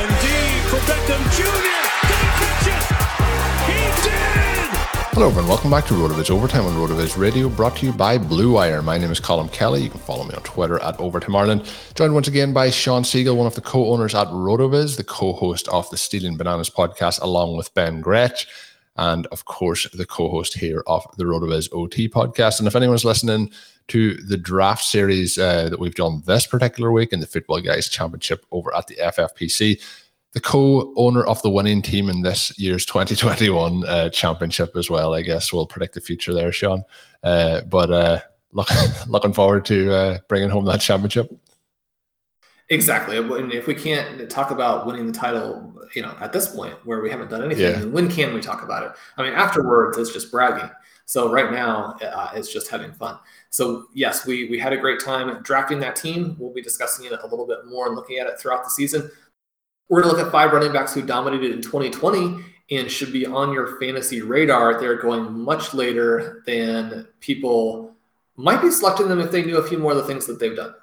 for Beckham Jr. Hello, everyone. Welcome back to RotoViz Overtime on RotoViz Radio, brought to you by Blue Wire. My name is Colm Kelly. You can follow me on Twitter at Overtime Ireland. Joined once again by Shawn Siegele, one of the co-owners at RotoViz, the co-host of the Stealing Bananas podcast, along with Ben Gretch and of course the co-host here of the RotoViz OT podcast. And if anyone's listening to the draft series uh, that we've done this particular week in the Football Guys Championship over at the FFPC, the co-owner of the winning team in this year's 2021 uh, championship as well, I guess we'll predict the future there, Shawn. Uh, but uh, look, looking forward to uh, bringing home that championship. Exactly. And if we can't talk about winning the title, you know, at this point where we haven't done anything, Yeah. when can we talk about it? I mean, afterwards, it's just bragging. So right now, uh, it's just having fun. So yes, we we had a great time drafting that team. We'll be discussing it a little bit more and looking at it throughout the season. We're going to look at five running backs who dominated in 2020 and should be on your fantasy radar. They're going much later than people might be selecting them if they knew a few more of the things that they've done.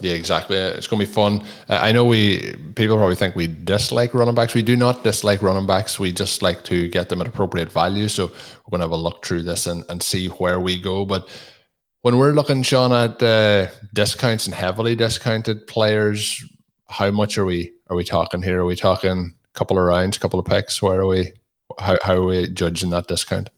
Yeah, exactly. It's going to be fun. Uh, I know we people probably think we dislike running backs. We do not dislike running backs. We just like to get them at appropriate value. So we're going to have a look through this and, and see where we go. But when we're looking, Shawn, at uh, discounts and heavily discounted players, how much are we are we talking here? Are we talking a couple of rounds, a couple of picks? Where are we? How, how are we judging that discount?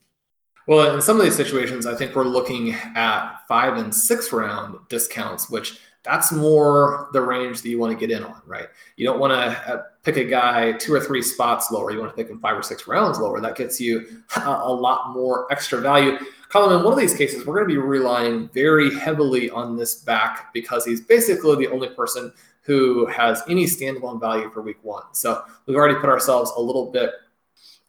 Well, in some of these situations, I think we're looking at five and six round discounts, which that's more the range that you want to get in on, right? You don't want to uh, pick a guy two or three spots lower. You want to pick him five or six rounds lower. That gets you a, a lot more extra value. Colm, in one of these cases, we're going to be relying very heavily on this back because he's basically the only person who has any standalone value for week one. So we've already put ourselves a little bit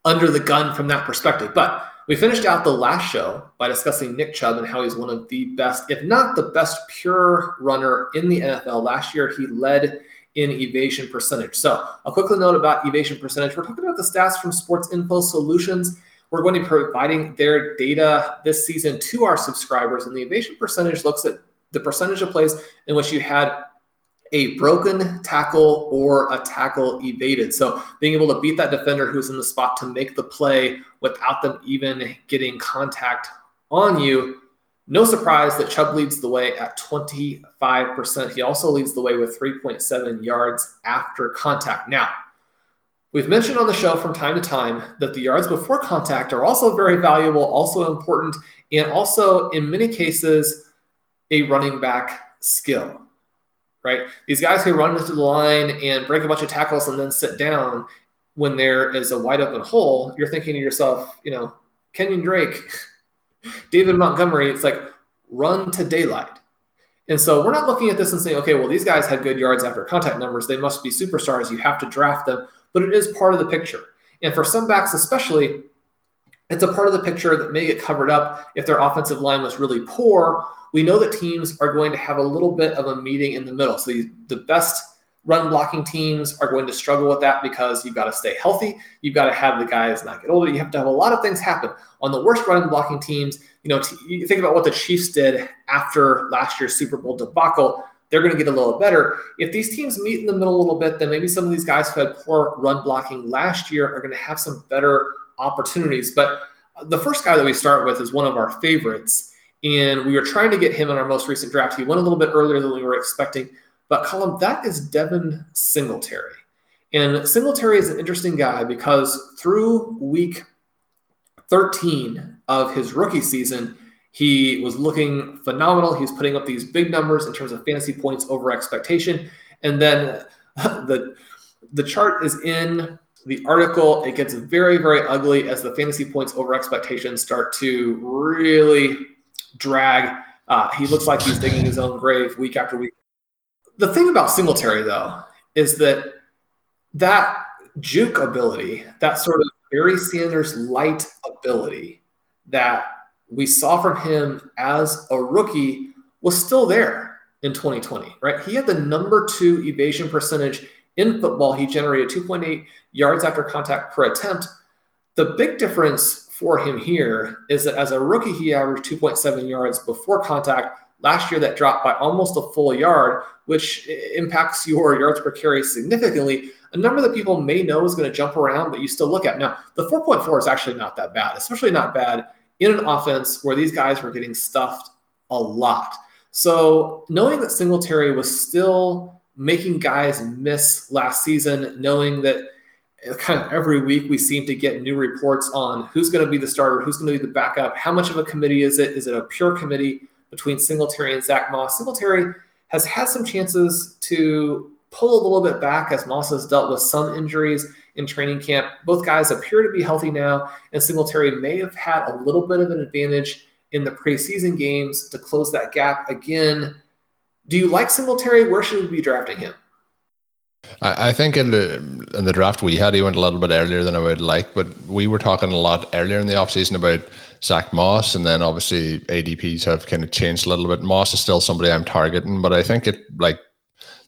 under the gun from that perspective. But we finished out the last show by discussing Nick Chubb and how he's one of the best, if not the best, pure runner in the NFL. Last year, he led in evasion percentage. So, a quick note about evasion percentage. We're talking about the stats from Sports Info Solutions. We're going to be providing their data this season to our subscribers, and the evasion percentage looks at the percentage of plays in which you had a broken tackle or a tackle evaded. So being able to beat that defender who's in the spot to make the play without them even getting contact on you. No surprise that Chubb leads the way at 25%. He also leads the way with 3.7 yards after contact. Now, we've mentioned on the show from time to time that the yards before contact are also very valuable, also important, and also in many cases, a running back skill right? These guys who run into the line and break a bunch of tackles and then sit down when there is a wide open hole, you're thinking to yourself, you know, Kenyan Drake, David Montgomery, it's like run to daylight. And so we're not looking at this and saying, okay, well, these guys had good yards after contact numbers. They must be superstars. You have to draft them. But it is part of the picture. And for some backs, especially, it's a part of the picture that may get covered up if their offensive line was really poor we know that teams are going to have a little bit of a meeting in the middle. So the best run blocking teams are going to struggle with that because you've got to stay healthy. You've got to have the guys not get older. You have to have a lot of things happen. On the worst run blocking teams, you know, t- you think about what the Chiefs did after last year's Super Bowl debacle. They're going to get a little better. If these teams meet in the middle a little bit, then maybe some of these guys who had poor run blocking last year are going to have some better opportunities. But the first guy that we start with is one of our favorites. And we were trying to get him in our most recent draft. He went a little bit earlier than we were expecting. But Colm, that is Devin Singletary. And Singletary is an interesting guy because through week 13 of his rookie season, he was looking phenomenal. He was putting up these big numbers in terms of fantasy points over expectation. And then the the chart is in the article. It gets very, very ugly as the fantasy points over expectations start to really drag. Uh, he looks like he's digging his own grave week after week the thing about Singletary, though, is that that juke ability, that sort of Barry Sanders light ability that we saw from him as a rookie was still there in 2020, right? He had the number two evasion percentage in football. He generated 2.8 yards after contact per attempt. The big difference for him here is that as a rookie, he averaged 2.7 yards before contact. Last year, that dropped by almost a full yard, which impacts your yards per carry significantly. A number that people may know is going to jump around, but you still look at. Now, the 4.4 is actually not that bad, especially not bad in an offense where these guys were getting stuffed a lot. So, knowing that Singletary was still making guys miss last season, knowing that kind of every week we seem to get new reports on who's going to be the starter, who's going to be the backup, how much of a committee is it? Is it a pure committee between Singletary and Zack Moss? Singletary has had some chances to pull a little bit back as Moss has dealt with some injuries in training camp. Both guys appear to be healthy now, and Singletary may have had a little bit of an advantage in the preseason games to close that gap again. Do you like Singletary? Where should we be drafting him? I, think in the in the draft we had, he went a little bit earlier than I would like, but we were talking a lot earlier in the offseason about Zack Moss, and then obviously ADPs have kind of changed a little bit. Moss is still somebody I'm targeting, but I think it like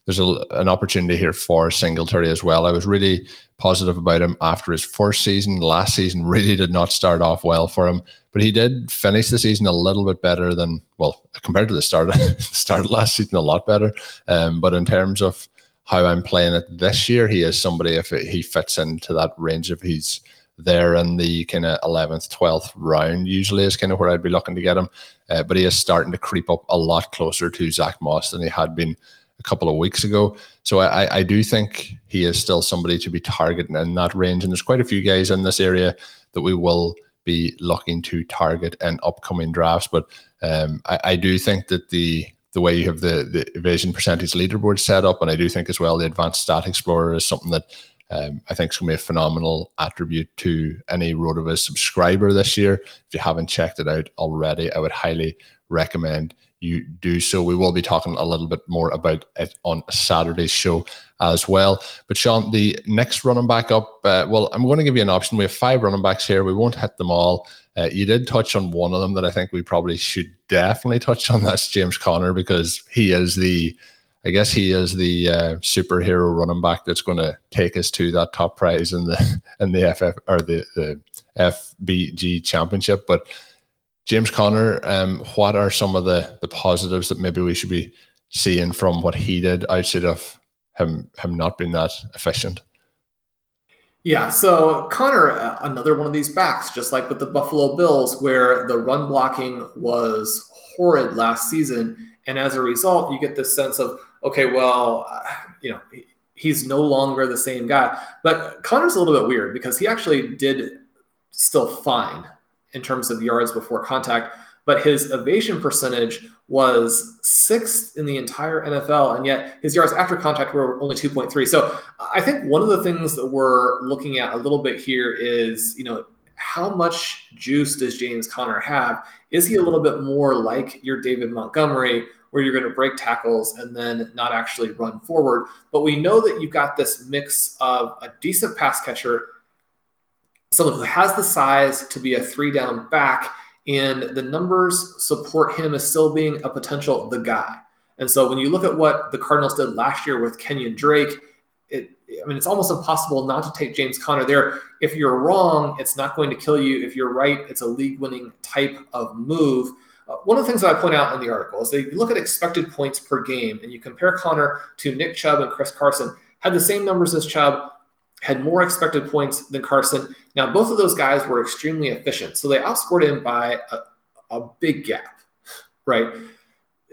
there's a, an opportunity here for Singletary as well. I was really positive about him after his first season. Last season really did not start off well for him, but he did finish the season a little bit better than well compared to the start start last season, a lot better. Um, but in terms of how I'm playing it this year, he is somebody if it, he fits into that range if he's there in the kind of 11th, 12th round, usually is kind of where I'd be looking to get him. Uh, but he is starting to creep up a lot closer to Zack Moss than he had been a couple of weeks ago. So I, I do think he is still somebody to be targeting in that range. And there's quite a few guys in this area that we will be looking to target in upcoming drafts. But um, I, I do think that the the way you have the the evasion percentage leaderboard set up, and I do think as well the advanced stat explorer is something that um, I think it's going to be a phenomenal attribute to any RotoViz subscriber this year. If you haven't checked it out already, I would highly recommend you do so. We will be talking a little bit more about it on Saturday's show as well. But Shawn, the next running back up, uh, well, I'm going to give you an option. We have five running backs here. We won't hit them all. Uh, you did touch on one of them that I think we probably should definitely touch on. That's James Conner because he is the I guess he is the uh, superhero running back that's going to take us to that top prize in the in the FF or the, the FBG championship. But James Conner, um, what are some of the the positives that maybe we should be seeing from what he did outside of him him not being that efficient? Yeah, so Conner, uh, another one of these backs, just like with the Buffalo Bills, where the run blocking was horrid last season. And as a result, you get this sense of, okay, well, uh, you know, he's no longer the same guy. But Conner's a little bit weird because he actually did still fine in terms of yards before contact, but his evasion percentage was sixth in the entire NFL, and yet his yards after contact were only 2.3. So I think one of the things that we're looking at a little bit here is, you know, how much juice does James Conner have? Is he a little bit more like your David Montgomery, where you're going to break tackles and then not actually run forward. But we know that you've got this mix of a decent pass catcher, someone who has the size to be a three down back, and the numbers support him as still being a potential the guy. And so when you look at what the Cardinals did last year with Kenyan Drake, it, I mean, it's almost impossible not to take James Conner there. If you're wrong, it's not going to kill you. If you're right, it's a league winning type of move. Uh, one of the things that I point out in the article is that you look at expected points per game and you compare Conner to Nick Chubb and Chris Carson, had the same numbers as Chubb, had more expected points than Carson. Now, both of those guys were extremely efficient. So they outscored him by a, a big gap, right?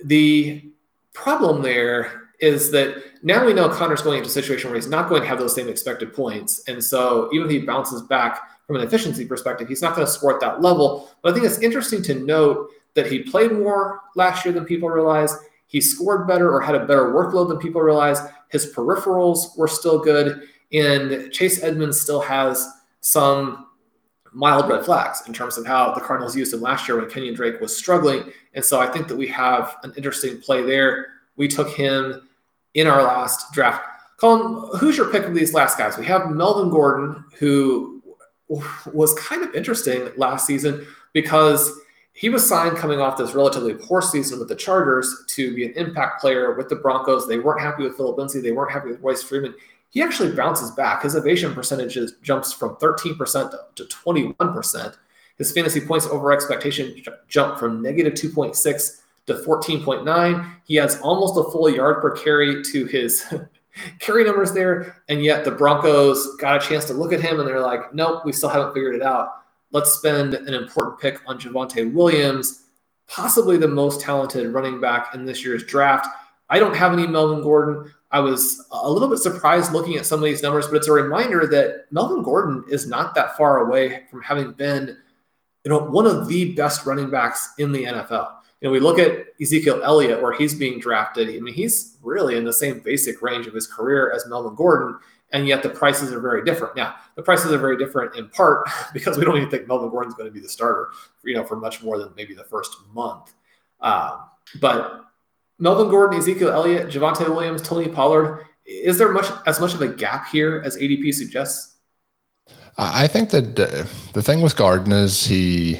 The problem there is that now we know Conner's going into a situation where he's not going to have those same expected points. And so even if he bounces back from an efficiency perspective, he's not going to score at that level. But I think it's interesting to note that he played more last year than people realize. He scored better or had a better workload than people realize. His peripherals were still good. And Chase Edmonds still has some mild red flags in terms of how the Cardinals used him last year when Kenyan Drake was struggling. And so I think that we have an interesting play there. We took him in our last draft. Colm, who's your pick of these last guys? We have Melvin Gordon, who was kind of interesting last season because he was signed coming off this relatively poor season with the Chargers to be an impact player with the Broncos. They weren't happy with Phillip Lindsay. They weren't happy with Royce Freeman. He actually bounces back. His evasion percentages jumps from 13% to 21%. His fantasy points over expectation jump from negative 2.6 to 14.9. He has almost a full yard per carry to his carry numbers there. And yet the Broncos got a chance to look at him and they're like, nope, we still haven't figured it out. Let's spend an important pick on Javonte Williams, possibly the most talented running back in this year's draft. I don't have any Melvin Gordon. I was a little bit surprised looking at some of these numbers, but it's a reminder that Melvin Gordon is not that far away from having been, you know, one of the best running backs in the NFL. You know, we look at Ezekiel Elliott, where he's being drafted. I mean, he's really in the same basic range of his career as Melvin Gordon, and yet the prices are very different. Now, the prices are very different in part because we don't even think Melvin Gordon's going to be the starter, you know, for much more than maybe the first month. Um, but Melvin Gordon, Ezekiel Elliott, Javonte Williams, Tony Pollard. Is there much as much of a gap here as ADP suggests? I think that uh, the thing with Gordon is he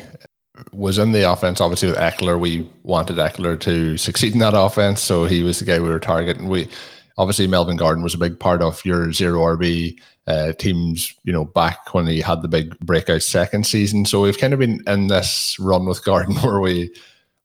was in the offense. Obviously, with Ekeler, we wanted Ekeler to succeed in that offense, so he was the guy we were targeting. We obviously Melvin Gordon was a big part of your zero RB uh, teams. You know, back when he had the big breakout second season. So we've kind of been in this run with Gordon where we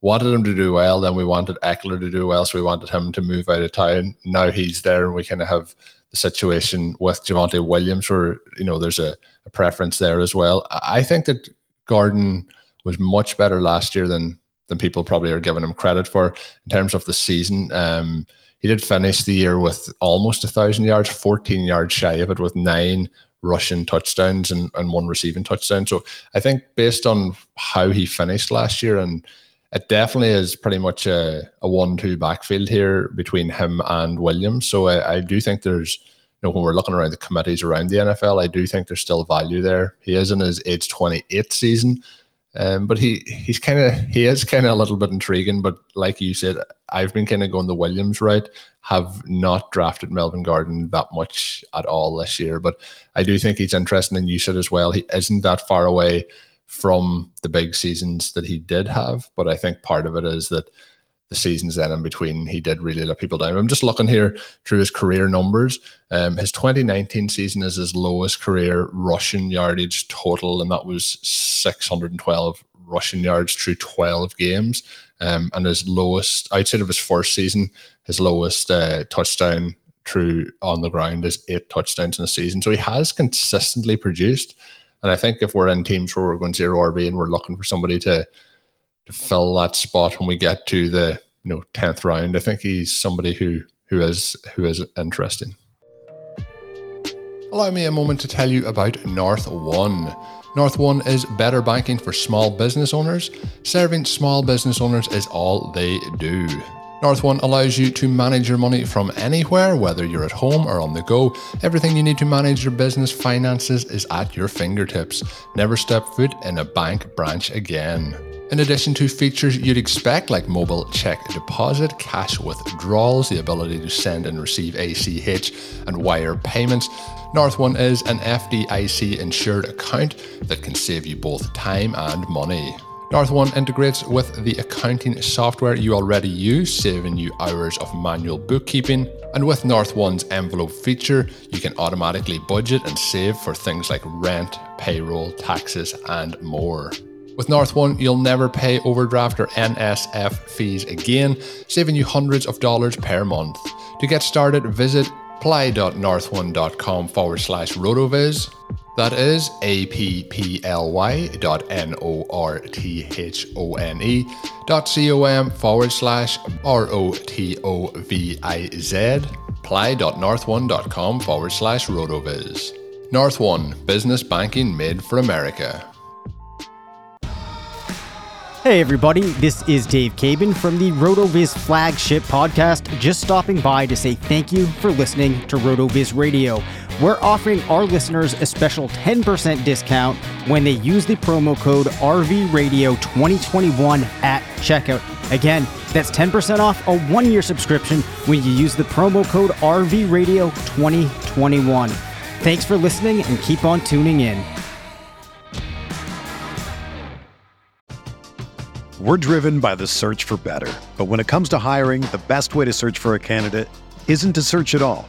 wanted him to do well, then we wanted Ekeler to do well, so we wanted him to move out of town. Now he's there, and we kind of have the situation with Javonte Williams, where you know there's a, a preference there as well. I think that Gordon was much better last year than than people probably are giving him credit for in terms of the season. Um, he did finish the year with almost a thousand yards, 14 yards shy of it, with nine rushing touchdowns and, and one receiving touchdown. So I think based on how he finished last year, and it definitely is pretty much a, a one-two backfield here between him and Williams. So I, I do think there's you know, when we're looking around the committees around the NFL, I do think there's still value there. He is in his age 28 season. Um, but he he's kind of he is kind of a little bit intriguing. But like you said, I've been kind of going the Williams route. Have not drafted Melvin Gordon that much at all this year, but I do think he's interesting. And you said as well, he isn't that far away from the big seasons that he did have. But I think part of it is that the seasons then in between, he did really let people down. I'm just looking here through his career numbers. Um, his 2019 season is his lowest career rushing yardage total, and that was 612 rushing yards through 12 games. Um, and his lowest, outside of his first season, his lowest uh, touchdown through on the ground is eight touchdowns in a season. So he has consistently produced. And I think if we're in teams where we're going zero RB and we're looking for somebody to to fill that spot when we get to the you know tenth round. I think he's somebody who who is who is interesting. Allow me a moment to tell you about North One. North One is better banking for small business owners. Serving small business owners is all they do. North One allows you to manage your money from anywhere, whether you're at home or on the go. Everything you need to manage your business finances is at your fingertips. Never step foot in a bank branch again. In addition to features you'd expect like mobile check deposit, cash withdrawals, the ability to send and receive ACH and wire payments, North One is an FDIC insured account that can save you both time and money. North One integrates with the accounting software you already use, saving you hours of manual bookkeeping. And with North One's envelope feature, you can automatically budget and save for things like rent, payroll, taxes, and more. With North One, you'll never pay overdraft or NSF fees again, saving you hundreds of dollars per month. To get started, visit apply.northone.com forward slash rotoviz. That is apply dot n-o-r-t-h-o-n-e dot c-o-m forward slash r-o-t-o-v-i-z apply.northone.com forward slash rotoviz. North One, business banking made for America. Hey everybody, this is Dave Caban from the RotoViz flagship podcast, just stopping by to say thank you for listening to RotoViz Radio. We're offering our listeners a special 10% discount when they use the promo code RVRadio2021 at checkout. Again, that's 10% off a one year subscription when you use the promo code RVRadio2021. Thanks for listening and keep on tuning in. We're driven by the search for better. But when it comes to hiring, the best way to search for a candidate isn't to search at all.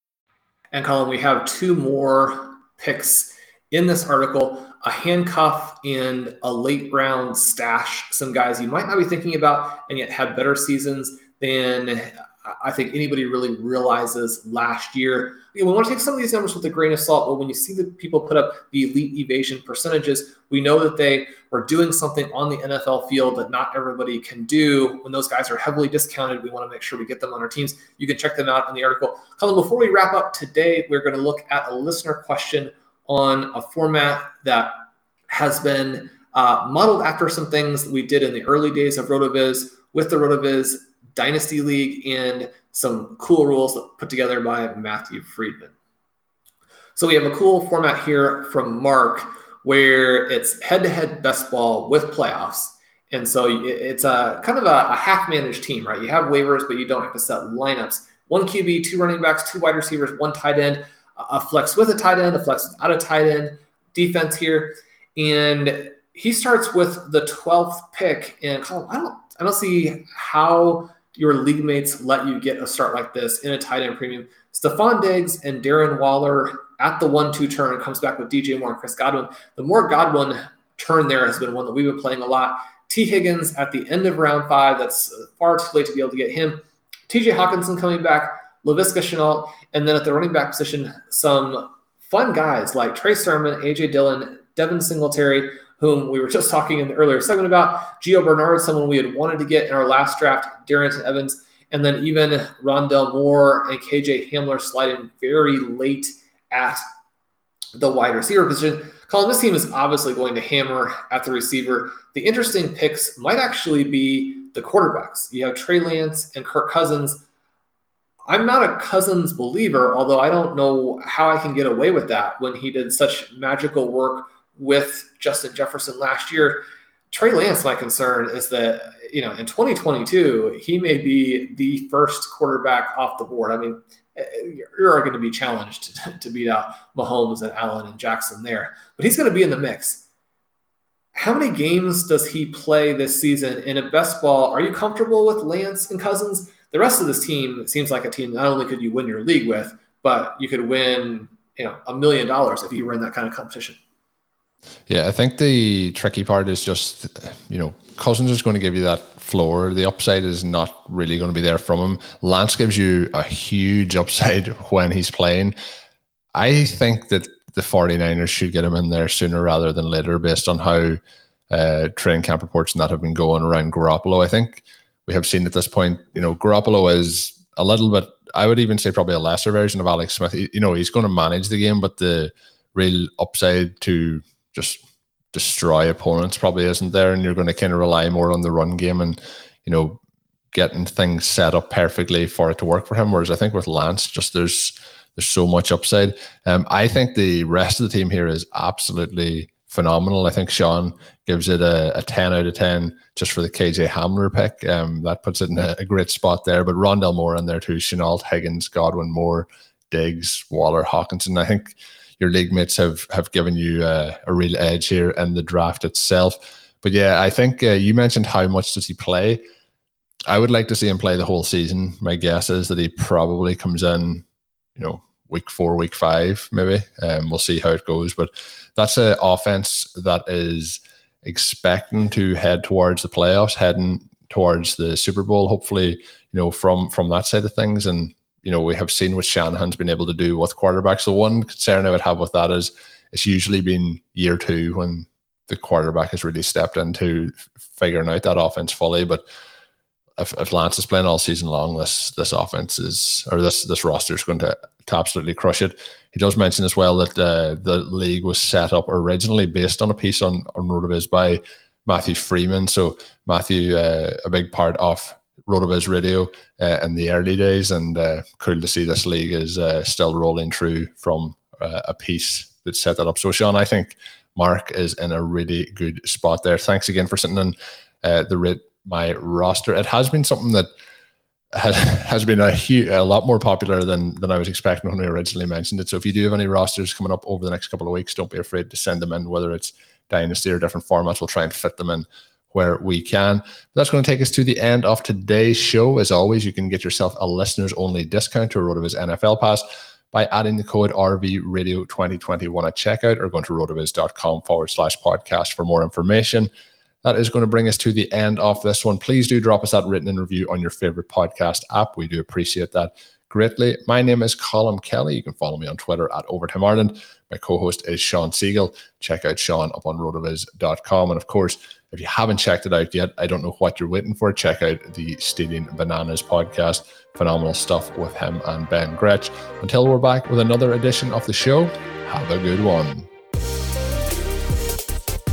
And Colm, we have two more picks in this article a handcuff and a late round stash. Some guys you might not be thinking about and yet had better seasons than I think anybody really realizes last year. we want to take some of these numbers with a grain of salt, but when you see the people put up the elite evasion percentages, we know that they are doing something on the NFL field that not everybody can do. When those guys are heavily discounted, we want to make sure we get them on our teams. You can check them out in the article. Colm, before we wrap up today, we're going to look at a listener question on a format that has been uh, modeled after some things we did in the early days of RotoViz with the RotoViz Dynasty League and some cool rules put together by Matthew Freedman. So we have a cool format here from Mark where it's head-to-head best ball with playoffs. And so it's a kind of a, a half managed team, right? You have waivers, but you don't have to set lineups. One QB, two running backs, two wide receivers, one tight end, a flex with a tight end, a flex without a tight end, defense here. And he starts with the 12th pick. And I don't I don't see how your league mates let you get a start like this in a tight end premium. Stefon Diggs and Darren Waller at the one-two turn comes back with DJ Moore and Chris Godwin. The more Godwin turn there has been one that we've been playing a lot. Tee Higgins at the end of round five. That's far too late to be able to get him. TJ Hockenson coming back, Laviska Shenault, and then at the running back position, some fun guys like Trey Sermon, AJ Dillon, Devin Singletary, whom we were just talking in the earlier segment about. Gio Bernard, someone we had wanted to get in our last draft, Darrynton Evans, and then even Rondale Moore and KJ Hamler sliding very late at the wide receiver position. Colm, this team is obviously going to hammer at the receiver. The interesting picks might actually be the quarterbacks. You have Trey Lance and Kirk Cousins. I'm not a Cousins believer, although I don't know how I can get away with that when he did such magical work with Justin Jefferson last year. Trey Lance, my concern is that, you know, in 2022, he may be the first quarterback off the board. I mean, eh, you're going to be challenged to, to beat out Mahomes and Allen and Jackson there, but he's going to be in the mix. How many games does he play this season? in a best ball, are you comfortable with Lance and Cousins? The rest of this team seems like a team not only could you win your league with, but you could win, you know, a million dollars if you were in that kind of competition. Yeah, I think the tricky part is just, you know, Cousins is going to give you that floor. The upside is not really going to be there from him. Lance gives you a huge upside when he's playing. I think that the 49ers should get him in there sooner rather than later based on how uh, training camp reports and that have been going around Garoppolo. I think we have seen at this point, you know, Garoppolo is a little bit, I would even say probably a lesser version of Alex Smith. You know, he's going to manage the game, but the real upside to just destroy opponents probably isn't there. And you're going to kind of rely more on the run game and, you know, getting things set up perfectly for it to work for him. Whereas I think with Lance, just there's, there's so much upside. Um, I think the rest of the team here is absolutely phenomenal. I think Sean gives it a, a 10 out of 10 just for the KJ Hamler pick. Um, that puts it in a, a, great spot there. But Rondale Moore in there too, Shenault, Higgins, Godwin, Moore, Diggs, Waller, Hockenson. I think your league mates have have given you a, a real edge here in the draft itself. But yeah, I think uh, you mentioned how much does he play. I would like to see him play the whole season. My guess is that he probably comes in, you know, week four, week five, maybe. Um, we'll see how it goes. But that's an offense that is expecting to head towards the playoffs, heading towards the Super Bowl. Hopefully, you know, from from that side of things, and you know, we have seen what Shanahan's been able to do with quarterbacks. So one concern I would have with that is it's usually been year two when the quarterback has really stepped into figuring out that offense fully. But if, if Lance is playing all season long, this this offense is or this this roster is going to, to absolutely crush it. He does mention as well that uh, the league was set up originally based on a piece on on Rotoviz by Matthew Freedman. So Matthew, uh, a big part of Rotoviz Radio uh, in the early days, and uh, cool to see this league is uh, still rolling through from uh, a piece that set that up. So, Shawn, I think Mark is in a really good spot there. Thanks again for sitting in uh, the my roster. It has been something that has, has been a, a lot more popular than than I was expecting when we originally mentioned it. So, if you do have any rosters coming up over the next couple of weeks, don't be afraid to send them in, whether it's dynasty or different formats. We'll try and fit them in where we can. That's going to take us to the end of today's show. As always, you can get yourself a listeners only discount to Rotoviz NFL Pass by adding the code RVRadio2021 at checkout or going to rotoviz.com forward slash podcast for more information. That is going to bring us to the end of this one. Please do drop us that written review on your favorite podcast app. We do appreciate that greatly. My name is Colm Kelly. You can follow me on Twitter at Overtime Ireland. My co-host is Shawn Siegele. Check out Shawn up on rotoviz.com. And of course, if you haven't checked it out yet, I don't know what you're waiting for. Check out the Stealing Bananas podcast. Phenomenal stuff with him and Ben Gretch. Until we're back with another edition of the show, have a good one.